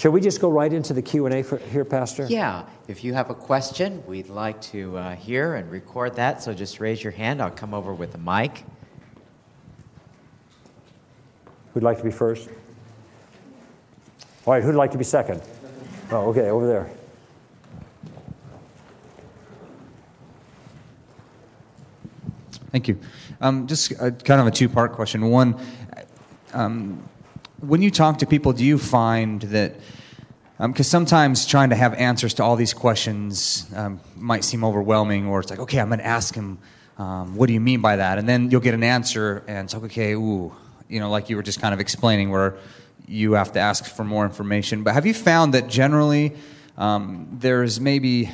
Shall we just go right into the Q&A for, here, Pastor? Yeah, if you have a question, we'd like to uh, hear and record that. So just raise your hand. I'll come over with a mic. Who'd like to be first? All right, who'd like to be second? Oh, okay, over there. Thank you. Um, just a, kind of a two part question. One, um, when you talk to people, do you find that, because um, sometimes trying to have answers to all these questions um, might seem overwhelming, or it's like, okay, I'm going to ask him, um, what do you mean by that? And then you'll get an answer, and it's like, okay, ooh, you know, like you were just kind of explaining, where you have to ask for more information. But have you found that generally um, there's maybe,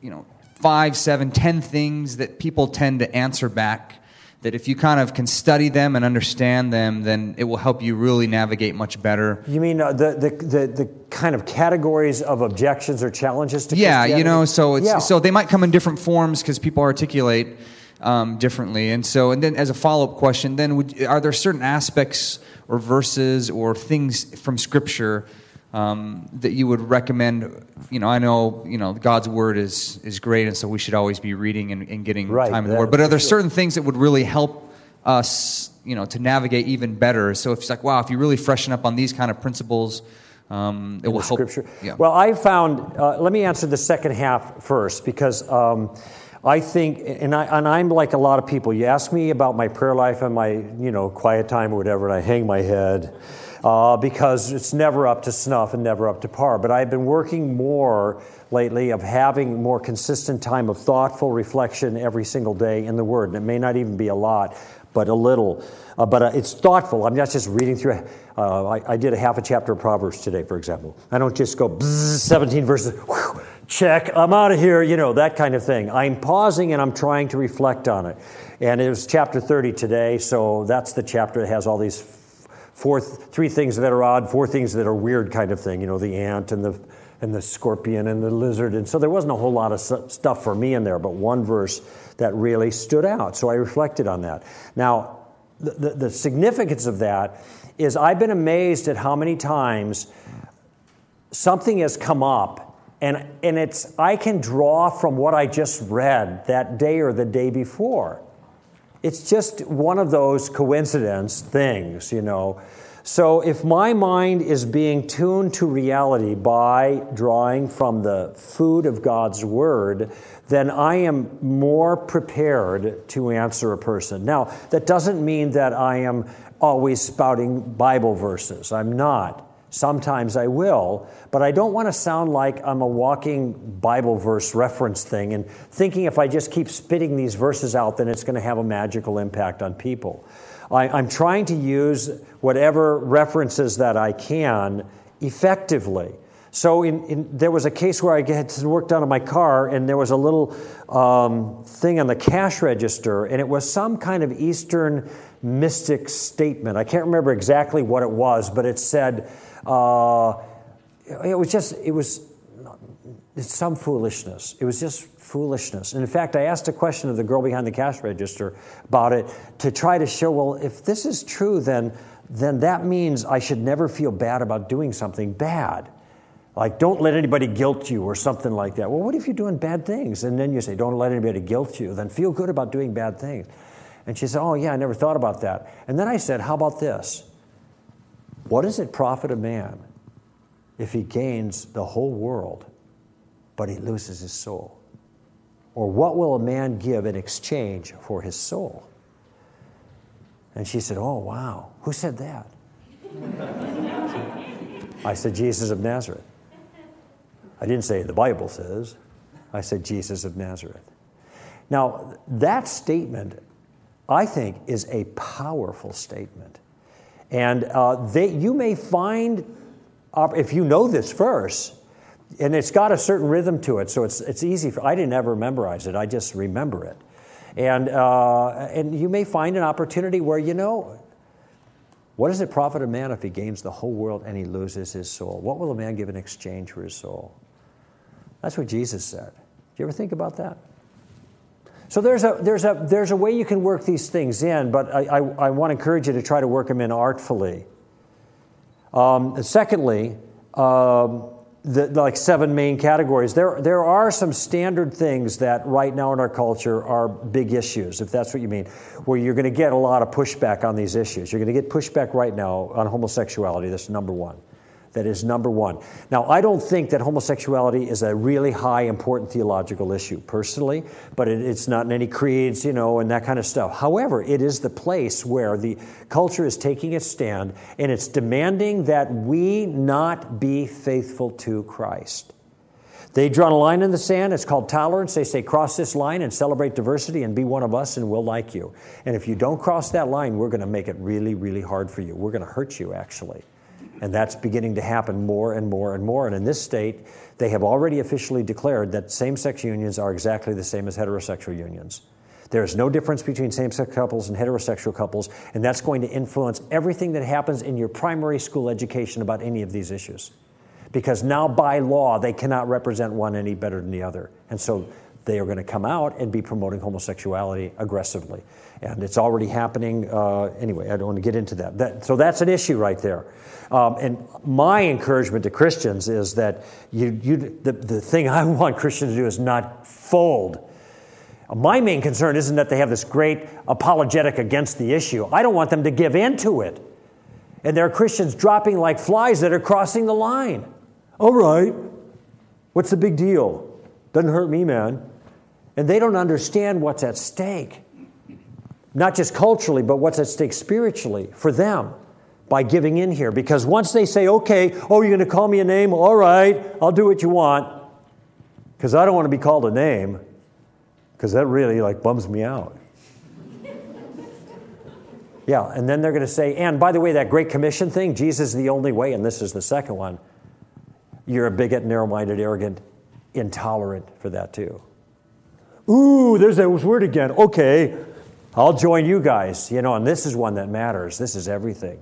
you know, five, seven, ten things that people tend to answer back that if you kind of can study them and understand them, then it will help you really navigate much better. You mean uh, the, the, the, the, kind of categories of objections or challenges to Yeah, you know, so, it's, yeah. so they might come in different forms because people articulate um, differently. And so, and then as a follow up question, then would, are there certain aspects or verses or things from Scripture um, that you would recommend? You know, I know you know God's word is is great, and so we should always be reading and, and getting right, time in the Word. But are there certain things that would really help us, you know, to navigate even better? So if it's like, wow, if you really freshen up on these kind of principles. Um, it will help. Scripture. Yeah. Well, I found. Uh, let me answer the second half first because um, I think, and, I, and I'm like a lot of people. You ask me about my prayer life and my, you know, quiet time or whatever, and I hang my head uh, because it's never up to snuff and never up to par. But I've been working more lately of having more consistent time of thoughtful reflection every single day in the Word. And it may not even be a lot, but a little. Uh, but uh, it's thoughtful. I'm not just reading through. Uh, I, I, did a half a chapter of Proverbs today, for example. I don't just go 17 verses. Whew, check. I'm out of here. You know that kind of thing. I'm pausing and I'm trying to reflect on it. And it was chapter 30 today, so that's the chapter that has all these four, three things that are odd, four things that are weird, kind of thing. You know, the ant and the and the scorpion and the lizard. And so there wasn't a whole lot of stuff for me in there, but one verse that really stood out. So I reflected on that. Now, the, the, the significance of that is I've been amazed at how many times something has come up and, and it's i can draw from what i just read that day or the day before it's just one of those coincidence things you know. So if my mind is being tuned to reality by drawing from the food of god's word then i am more prepared to answer a person. Now that doesn't mean that i am always spouting bible verses. I'm not Sometimes I will, but I don't want to sound like I'm a walking Bible verse reference thing and thinking if I just keep spitting these verses out, then it's going to have a magical impact on people. I, am trying to use whatever references that I can effectively. So in, in, there was a case where I had to work down on my car, and there was a little um, thing on the cash register, and it was some kind of Eastern mystic statement. I can't remember exactly what it was, but it said, uh, it was just, it was some foolishness. It was just foolishness. And in fact, I asked a question of the girl behind the cash register about it to try to show, well, if this is true, then, then that means I should never feel bad about doing something bad. Like, don't let anybody guilt you or something like that. Well, what if you're doing bad things? And then you say, don't let anybody guilt you. Then feel good about doing bad things. And she said, oh, yeah, I never thought about that. And then I said, how about this? What does it profit a man if he gains the whole world, but he loses his soul? Or what will a man give in exchange for his soul? And she said, Oh, wow. Who said that? I said, Jesus of Nazareth. I didn't say the Bible says, I said Jesus of Nazareth. Now, that statement, I think, is a powerful statement. And uh, they, you may find, if you know this verse, and it's got a certain rhythm to it, so it's, it's easy. For, I didn't ever memorize it, I just remember it. And, uh, and you may find an opportunity where, you know, what does it profit a man if he gains the whole world and he loses his soul? What will a man give in exchange for his soul? That's what Jesus said. Do you ever think about that? So there's a, there's, a, there's a way you can work these things in, but I, I, I want to encourage you to try to work them in artfully. Um, secondly, um, the, like seven main categories. There, there are some standard things that right now in our culture are big issues, if that's what you mean, where you're going to get a lot of pushback on these issues. You're going to get pushback right now on homosexuality. That's number one. That is number one. Now, I don't think that homosexuality is a really high, important theological issue personally, but it, it's not in any creeds, you know, and that kind of stuff. However, it is the place where the culture is taking a stand and it's demanding that we not be faithful to Christ. They draw a line in the sand. It's called tolerance. They say, cross this line and celebrate diversity and be one of us, and we'll like you. And if you don't cross that line, we're going to make it really, really hard for you. We're going to hurt you, actually. And that's beginning to happen more and more and more. And in this state, they have already officially declared that same sex unions are exactly the same as heterosexual unions. There is no difference between same sex couples and heterosexual couples, and that's going to influence everything that happens in your primary school education about any of these issues. Because now, by law, they cannot represent one any better than the other. And so they are going to come out and be promoting homosexuality aggressively. And it's already happening. Uh, anyway, I don't want to get into that. that so that's an issue right there. Um, and my encouragement to Christians is that you, you, the, the thing I want Christians to do is not fold. My main concern isn't that they have this great apologetic against the issue. I don't want them to give in to it. And there are Christians dropping like flies that are crossing the line. All right, what's the big deal? Doesn't hurt me, man. And they don't understand what's at stake, not just culturally, but what's at stake spiritually for them by giving in here. Because once they say, okay, oh, you're going to call me a name? All right, I'll do what you want. Because I don't want to be called a name, because that really like bums me out. yeah, and then they're going to say, and by the way, that Great Commission thing, Jesus is the only way, and this is the second one. You're a bigot, narrow minded, arrogant, intolerant for that too. Ooh, there's that word again. Okay, I'll join you guys. You know, and this is one that matters. This is everything.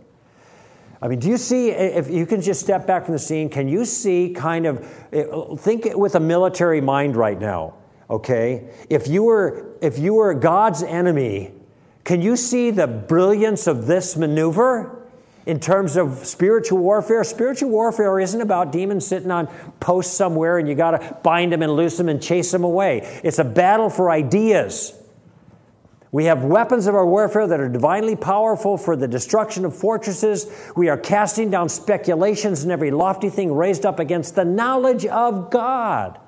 I mean, do you see, if you can just step back from the scene, can you see kind of, eh, think with a military mind right now, okay? If you were, if you were God's enemy, can you see the brilliance of this maneuver? In terms of spiritual warfare. Spiritual warfare isn't about demons sitting on posts somewhere and you got to bind them and loose them and chase them away. It's a battle for ideas. We have weapons of our warfare that are divinely powerful for the destruction of fortresses. We are casting down speculations and every lofty thing raised up against the knowledge of God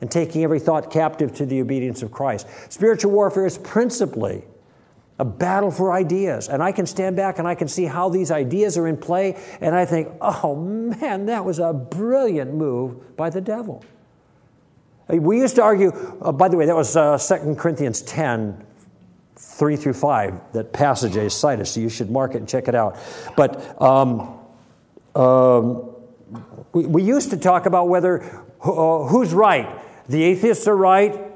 and taking every thought captive to the obedience of Christ. Spiritual warfare is principally a battle for ideas. And I can stand back and I can see how these ideas are in play, and I think, oh man, that was a brilliant move by the devil. We used to argue, uh, by the way, that was uh, 2 Corinthians 10, 3 through 5, that passage is cited, so you should mark it and check it out. But um, um, we, we, used to talk about whether uh, who's right. The atheists are right,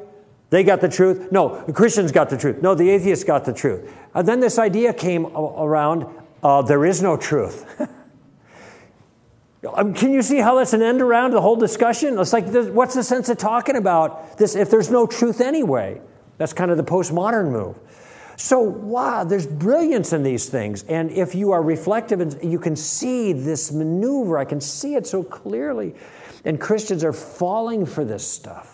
they got the truth. No, the Christians got the truth. No, the atheists got the truth. And then this idea came around uh, there is no truth. Um, can you see how that's an end around the whole discussion? It's like, what's the sense of talking about this if there's no truth anyway? That's kind of the postmodern move. So, wow, there's brilliance in these things. And if you are reflective and you can see this maneuver, I can see it so clearly. And Christians are falling for this stuff.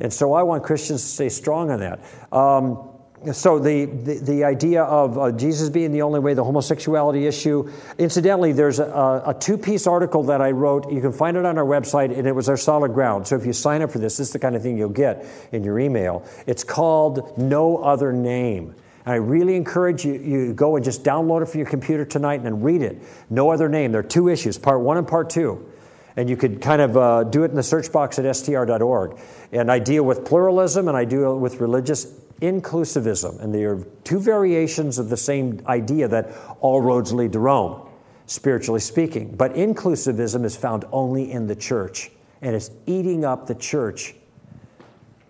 And so I want Christians to stay strong on that. Um, so the, the, the, idea of uh, Jesus being the only way, the homosexuality issue. Incidentally, there's a, a two-piece article that I wrote. You can find it on our website, and it was our solid ground. So if you sign up for this, this is the kind of thing you'll get in your email. It's called No Other Name. And I really encourage you, you go and just download it from your computer tonight and then read it. No Other Name. There are two issues, part one and part two. And you could kind of uh, do it in the search box at str.org. And I deal with pluralism and I deal with religious inclusivism. And they are two variations of the same idea that all roads lead to Rome, spiritually speaking. But inclusivism is found only in the church, and it's eating up the church.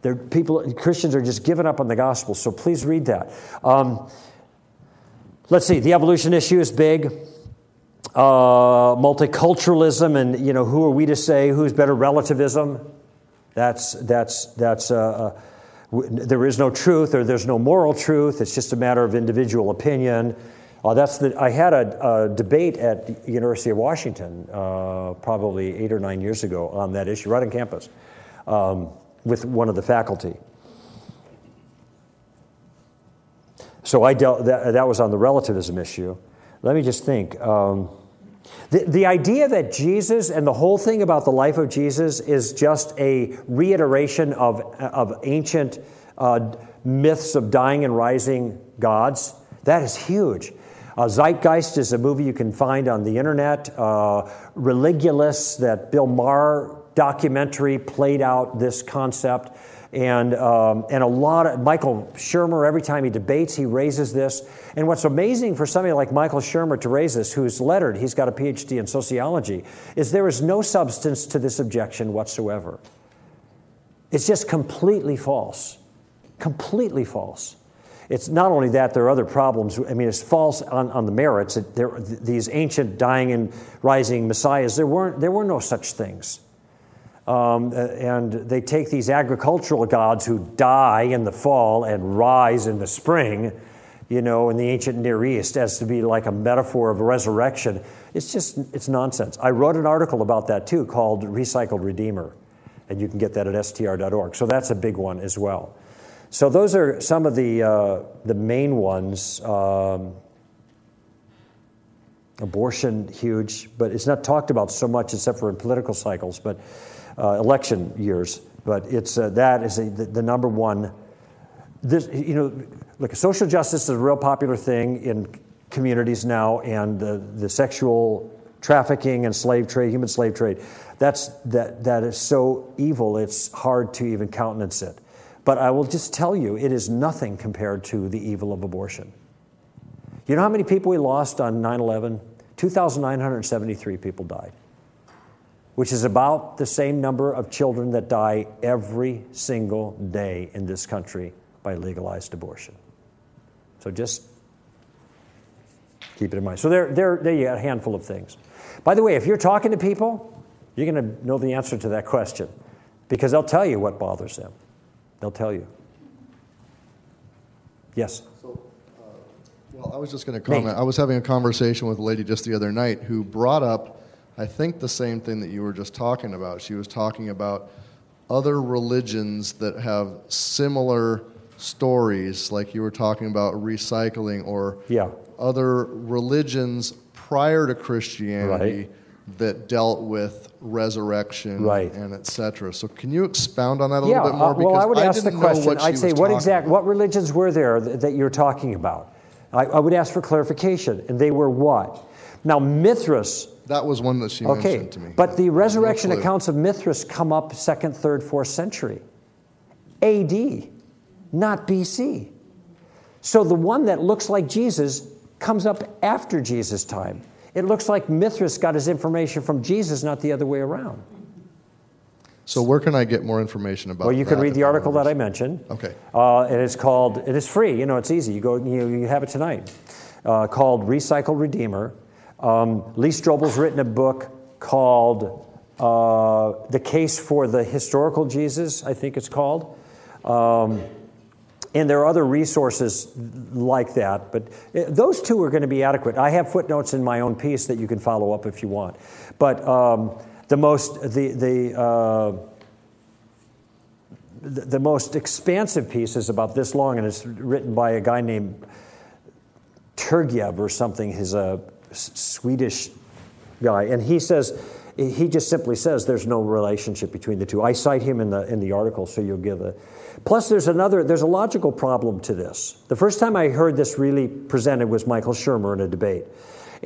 There, people, Christians are just giving up on the gospel, so please read that. Um, let's see, the evolution issue is big. Uh, multiculturalism, and you know, who are we to say who's better? Relativism. That's that's that's. Uh, uh there is no truth or there's no moral truth. It's just a matter of individual opinion. Uh, that's the, I had a, a, debate at the University of Washington uh, probably eight or nine years ago on that issue, right on campus, um, with one of the faculty. So I dealt, that, that was on the relativism issue. Let me just think. Um, the, the idea that Jesus and the whole thing about the life of Jesus is just a reiteration of, of ancient uh, myths of dying and rising gods, that is huge. Uh, Zeitgeist is a movie you can find on the internet. Uh, Religulous, that Bill Maher documentary, played out this concept. And, um, and a lot of Michael Shermer, every time he debates, he raises this. And what's amazing for somebody like Michael Shermer to raise this, who's lettered, he's got a PhD in sociology, is there is no substance to this objection whatsoever. It's just completely false. Completely false. It's not only that, there are other problems. I mean, it's false on, on the merits. There, these ancient dying and rising messiahs, there, weren't, there were no such things. Um, and they take these agricultural gods who die in the fall and rise in the spring, you know, in the ancient Near East as to be like a metaphor of resurrection. It's just, it's nonsense. I wrote an article about that too called Recycled Redeemer, and you can get that at str.org. So that's a big one as well. So those are some of the, uh, the main ones. Um, abortion, huge, but it's not talked about so much except for in political cycles, but uh, election years. But it's, uh, that is a, the, the, number one. This, you know, look, social justice is a real popular thing in communities now, and the, the sexual trafficking and slave trade, human slave trade, that's, that, that is so evil, it's hard to even countenance it. But I will just tell you, it is nothing compared to the evil of abortion. You know how many people we lost on 9 11? 2,973 people died, which is about the same number of children that die every single day in this country by legalized abortion. So just keep it in mind. So there, there, there you got a handful of things. By the way, if you're talking to people, you're going to know the answer to that question because they'll tell you what bothers them. They'll tell you. Yes. So, well, I was just going to comment. I was having a conversation with a lady just the other night who brought up, I think, the same thing that you were just talking about. She was talking about other religions that have similar stories, like you were talking about recycling, or yeah. other religions prior to Christianity. Right that dealt with resurrection right. and etc. So can you expound on that a yeah, little bit more? Uh, well, I would I ask the question. I'd say, what exact, what religions were there that you're talking about? I, I, would ask for clarification, and they were what? Now, Mithras. That was one that she okay, mentioned to me. But the resurrection no accounts of Mithras come up second, third, fourth century, A.D., not B.C. So the one that looks like Jesus comes up after Jesus' time. It looks like Mithras got his information from Jesus, not the other way around. So where can I get more information about? Well, you can read the article that I mentioned. Okay. Uh, and it's called. It is free. You know, it's easy. You go. You, you have it tonight. Uh, called Recycled Redeemer. Um, Lee Strobel's written a book called uh, "The Case for the Historical Jesus." I think it's called. Um, and there are other resources like that, but eh, those two are going to be adequate. I have footnotes in my own piece that you can follow up if you want. But um, the most the the, uh, the most expansive piece is about this long, and it's written by a guy named Tryggve or something. He's a Swedish guy, and he says he just simply says there's no relationship between the two. I cite him in the in the article, so you'll give a Plus, there's another, there's a logical problem to this. The first time I heard this really presented was Michael Shermer in a debate.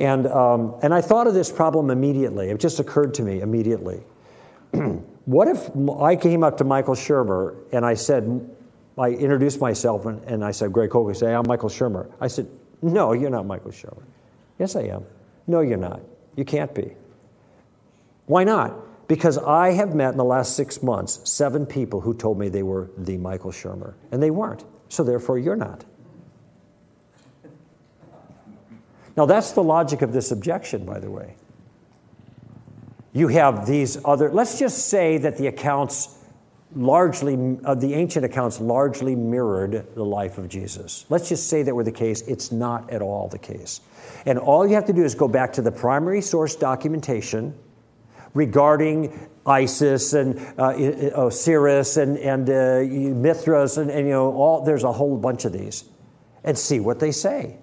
And, um, and I thought of this problem immediately. It just occurred to me immediately. what if I came up to Michael Shermer and I said, I introduced myself and, and I said, Greg Koukl, say, I'm Michael Shermer. I said, No, you're not Michael Shermer. Yes, I am. No, you're not. You can't be. Why not? Because I have met in the last six months seven people who told me they were the Michael Shermer, and they weren't. So therefore, you're not. Now, that's the logic of this objection, by the way. You have these other, let's just say that the accounts largely, uh, the ancient accounts largely mirrored the life of Jesus. Let's just say that were the case. It's not at all the case. And all you have to do is go back to the primary source documentation regarding Isis and uh, Osiris and, and uh, Mithras, and, and, you know, all, there's a whole bunch of these, and see what they say.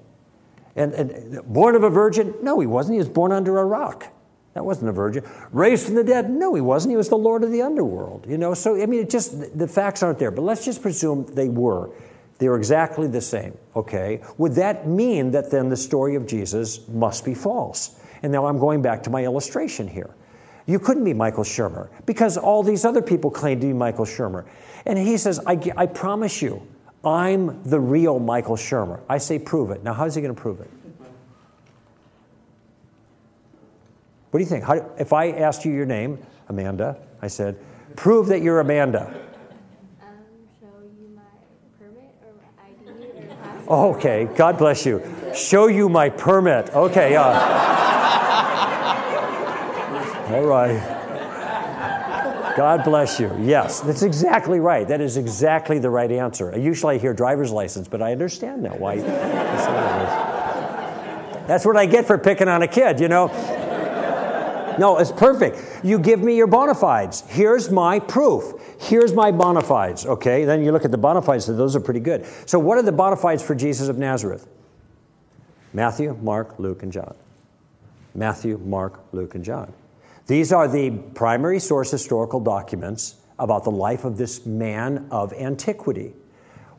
And, and born of a virgin? No, he wasn't. He was born under a rock. That wasn't a virgin. Raised from the dead? No, he wasn't. He was the Lord of the underworld. You know, so I mean, it just the facts aren't there. But let's just presume they were. They were exactly the same. Okay. Would that mean that then the story of Jesus must be false? And now I'm going back to my illustration here. You couldn't be Michael Shermer because all these other people claim to be Michael Shermer. And he says, I, I promise you, I'm the real Michael Shermer. I say, prove it. Now, how's he going to prove it? What do you think? How, if I asked you your name, Amanda, I said, prove that you're Amanda. Um, show you my permit or my ID or passport. Okay, God bless you. Show you my permit. Okay, uh, all right. God bless you. Yes, that's exactly right. That is exactly the right answer. Usually I hear driver's license, but I understand now why. That's what I get for picking on a kid, you know. No, it's perfect. You give me your bona fides. Here's my proof. Here's my bona fides. Okay, then you look at the bona fides, those are pretty good. So, what are the bona fides for Jesus of Nazareth? Matthew, Mark, Luke, and John. Matthew, Mark, Luke, and John. These are the primary source historical documents about the life of this man of antiquity.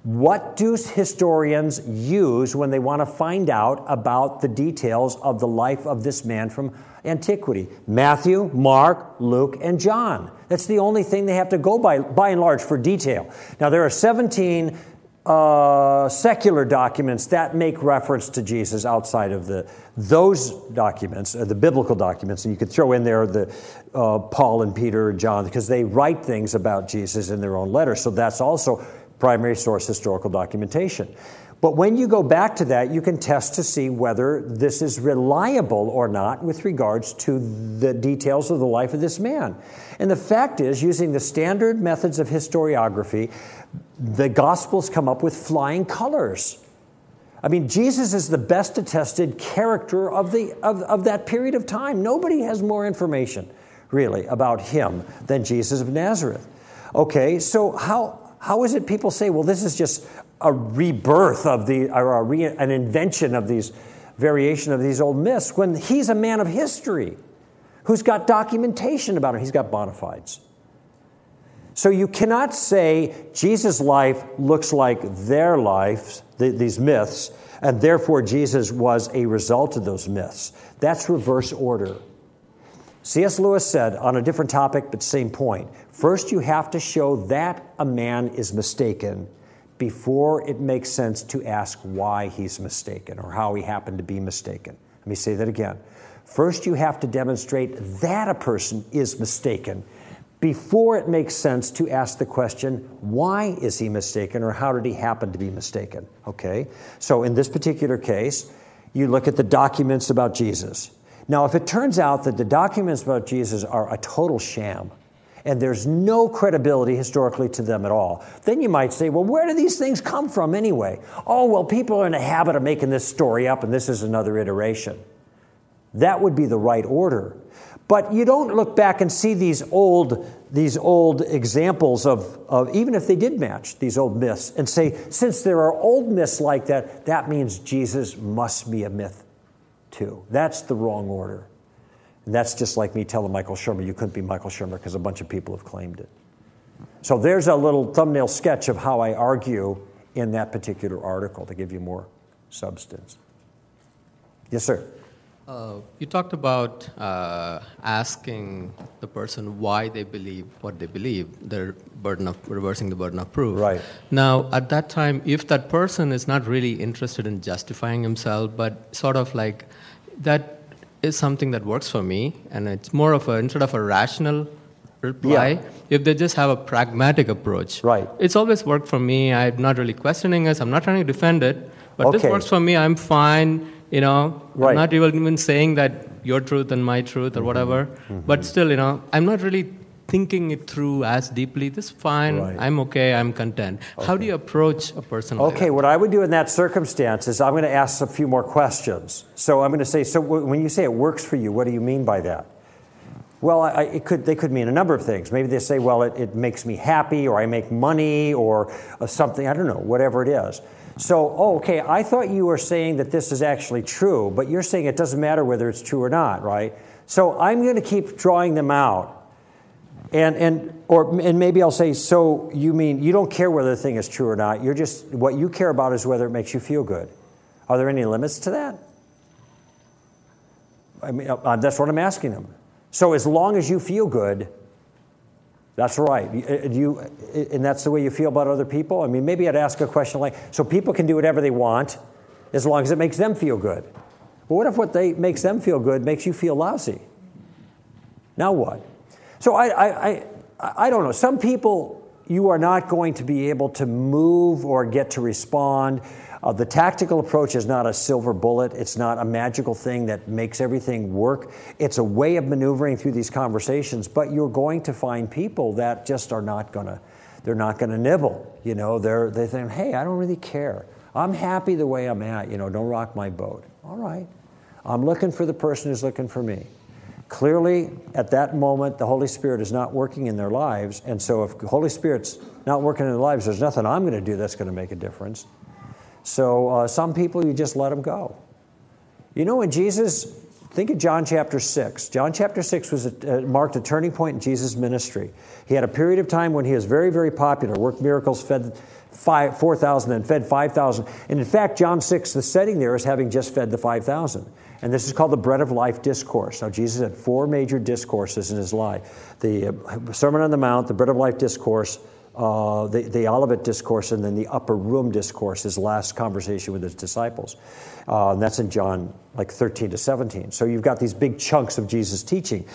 What do historians use when they want to find out about the details of the life of this man from antiquity? Matthew, Mark, Luke, and John. That's the only thing they have to go by, by and large, for detail. Now, there are 17 uh, secular documents that make reference to Jesus outside of the those documents, uh, the biblical documents, and you could throw in there the uh, Paul and Peter and John because they write things about Jesus in their own letters. So that's also primary source historical documentation. But when you go back to that, you can test to see whether this is reliable or not with regards to the details of the life of this man. And the fact is, using the standard methods of historiography, the Gospels come up with flying colors. I mean, Jesus is the best attested character of, the, of, of that period of time. Nobody has more information, really, about him than Jesus of Nazareth. Okay, so how, how is it people say, well, this is just a rebirth of the, or re, an invention of these variation of these old myths when he's a man of history who's got documentation about him. He's got bona fides. So you cannot say Jesus' life looks like their lives, these myths, and therefore Jesus was a result of those myths. That's reverse order. C.S. Lewis said on a different topic, but same point first you have to show that a man is mistaken before it makes sense to ask why he's mistaken or how he happened to be mistaken. Let me say that again. First, you have to demonstrate that a person is mistaken before it makes sense to ask the question, why is he mistaken or how did he happen to be mistaken? Okay? So, in this particular case, you look at the documents about Jesus. Now, if it turns out that the documents about Jesus are a total sham, and there's no credibility historically to them at all, then you might say, well, where do these things come from anyway? Oh, well, people are in the habit of making this story up, and this is another iteration. That would be the right order. But you don't look back and see these old, these old examples of, of, even if they did match these old myths, and say, since there are old myths like that, that means Jesus must be a myth too. That's the wrong order. And that's just like me telling Michael Shermer you couldn't be Michael Shermer because a bunch of people have claimed it. So there's a little thumbnail sketch of how I argue in that particular article to give you more substance. Yes, sir. Uh, you talked about uh, asking the person why they believe what they believe, the burden of reversing the burden of proof. Right. Now, at that time, if that person is not really interested in justifying himself, but sort of like that is something that works for me, and it's more of a instead of a rational reply, Yeah. if they just have a pragmatic approach. Right. It's always worked for me. I'm not really questioning us. I'm not trying to defend it, but this works for me. I'm fine. You know, Right. I'm not even saying that your truth and my truth or whatever. Mm-hmm. But still, you know, I'm not really thinking it through as deeply. This is fine. Right. I'm okay. I'm content. How do you approach a person like Okay, that? what I would do in that circumstance is I'm going to ask a few more questions. So I'm going to say, so when you say it works for you, what do you mean by that? Well, I, I- it could, they could mean a number of things. Maybe they say, well, it, it makes me happy, or I make money, or uh, something, I don't know, whatever it is. So, oh, okay, I thought you were saying that this is actually true, but you're saying it doesn't matter whether it's true or not, right? So I'm going to keep drawing them out. And, and, or, and maybe I'll say, so you mean you don't care whether the thing is true or not. You're just, what you care about is whether it makes you feel good. Are there any limits to that? I mean, uh, that's what I'm asking them. So as long as you feel good, that's right. Uh, Do you, uh, and that's the way you feel about other people? I mean, maybe I'd ask a question like, so people can do whatever they want as long as it makes them feel good. But what if what they makes them feel good makes you feel lousy? Now what? So I, I, I, I don't know. Some people you are not going to be able to move or get to respond. Uh, the tactical approach is not a silver bullet. It's not a magical thing that makes everything work. It's a way of maneuvering through these conversations. But you're going to find people that just are not going to. They're not going to nibble. You know, they're they think, hey, I don't really care. I'm happy the way I'm at. You know, don't rock my boat. All right. I'm looking for the person who's looking for me. Clearly, at that moment, the Holy Spirit is not working in their lives. And so, if the Holy Spirit's not working in their lives, there's nothing I'm going to do that's going to make a difference. So, uh, some people, you just let them go. You know, when Jesus, think of John chapter 6. John chapter 6 was a, uh, marked a turning point in Jesus' ministry. He had a period of time when he was very, very popular, worked miracles, fed 4,000 and fed 5,000. And in fact, John 6, the setting there is having just fed the 5,000. And this is called the Bread of Life Discourse. Now, Jesus had four major discourses in his life the uh, Sermon on the Mount, the Bread of Life Discourse, uh, the, the Olivet Discourse, and then the Upper Room Discourse, his last conversation with his disciples. Uh, and that's in John like 13 to 17. So you've got these big chunks of Jesus' teaching.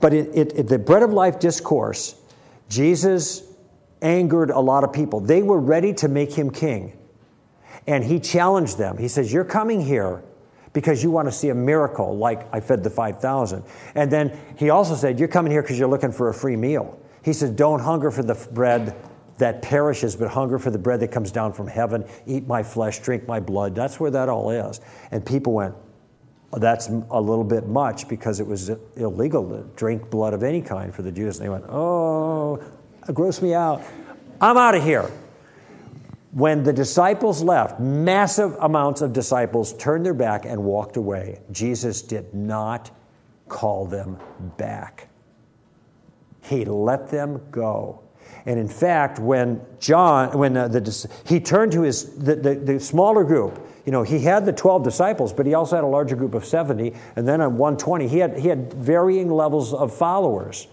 But it, it, it, the Bread of Life Discourse, Jesus angered a lot of people. They were ready to make him king. And he challenged them. He says, You're coming here because you want to see a miracle like I fed the 5,000. And then he also said, You're coming here because you're looking for a free meal. He said, Don't hunger for the bread that perishes, but hunger for the bread that comes down from heaven. Eat my flesh, drink my blood. That's where that all is. And people went, "Oh, That's a little bit much because it was illegal to drink blood of any kind for the Jews. And they went, Oh, gross me out. I'm out of here. When the disciples left, massive amounts of disciples turned their back and walked away. Jesus did not call them back. He let them go. And in fact, when John, when uh, the, he turned to his the, the, the, smaller group, you know, he had the 12 disciples, but he also had a larger group of 70. And then on 120, he had, he had varying levels of followers.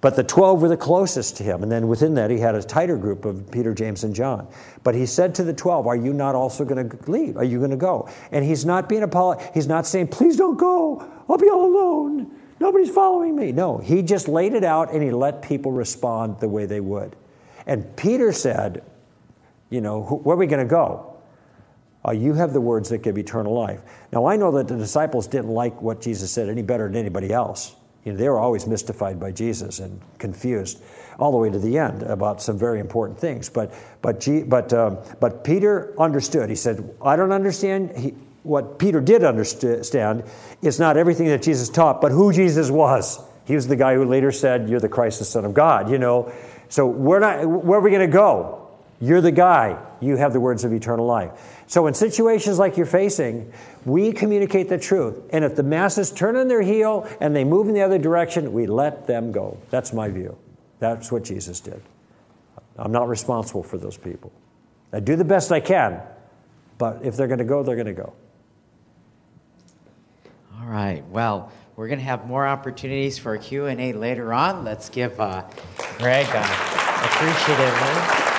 But the 12 were the closest to him. And then within that, he had a tighter group of Peter, James, and John. But he said to the 12, Are you not also going to leave? Are you going to go? And he's not being apolog- He's not saying, Please don't go. I'll be all alone. Nobody's following me. No, he just laid it out and he let people respond the way they would. And Peter said, You know, where are we going to go? Uh, you have the words that give eternal life. Now, I know that the disciples didn't like what Jesus said any better than anybody else. You know, they were always mystified by Jesus and confused all the way to the end about some very important things. But, but, G, but, um, but Peter understood. He said, I don't understand. He, what Peter did understand is not everything that Jesus taught, but who Jesus was. He was the guy who later said, You're the Christ, the Son of God, you know. So we're not, where are we going to go? You're the guy. You have the words of eternal life. So, in situations like you're facing, we communicate the truth. And if the masses turn on their heel and they move in the other direction, we let them go. That's my view. That's what Jesus did. I'm not responsible for those people. I do the best I can, but if they're going to go, they're going to go. All right. Well, we're going to have more opportunities for Q&A later on. Let's give uh, Greg a appreciative.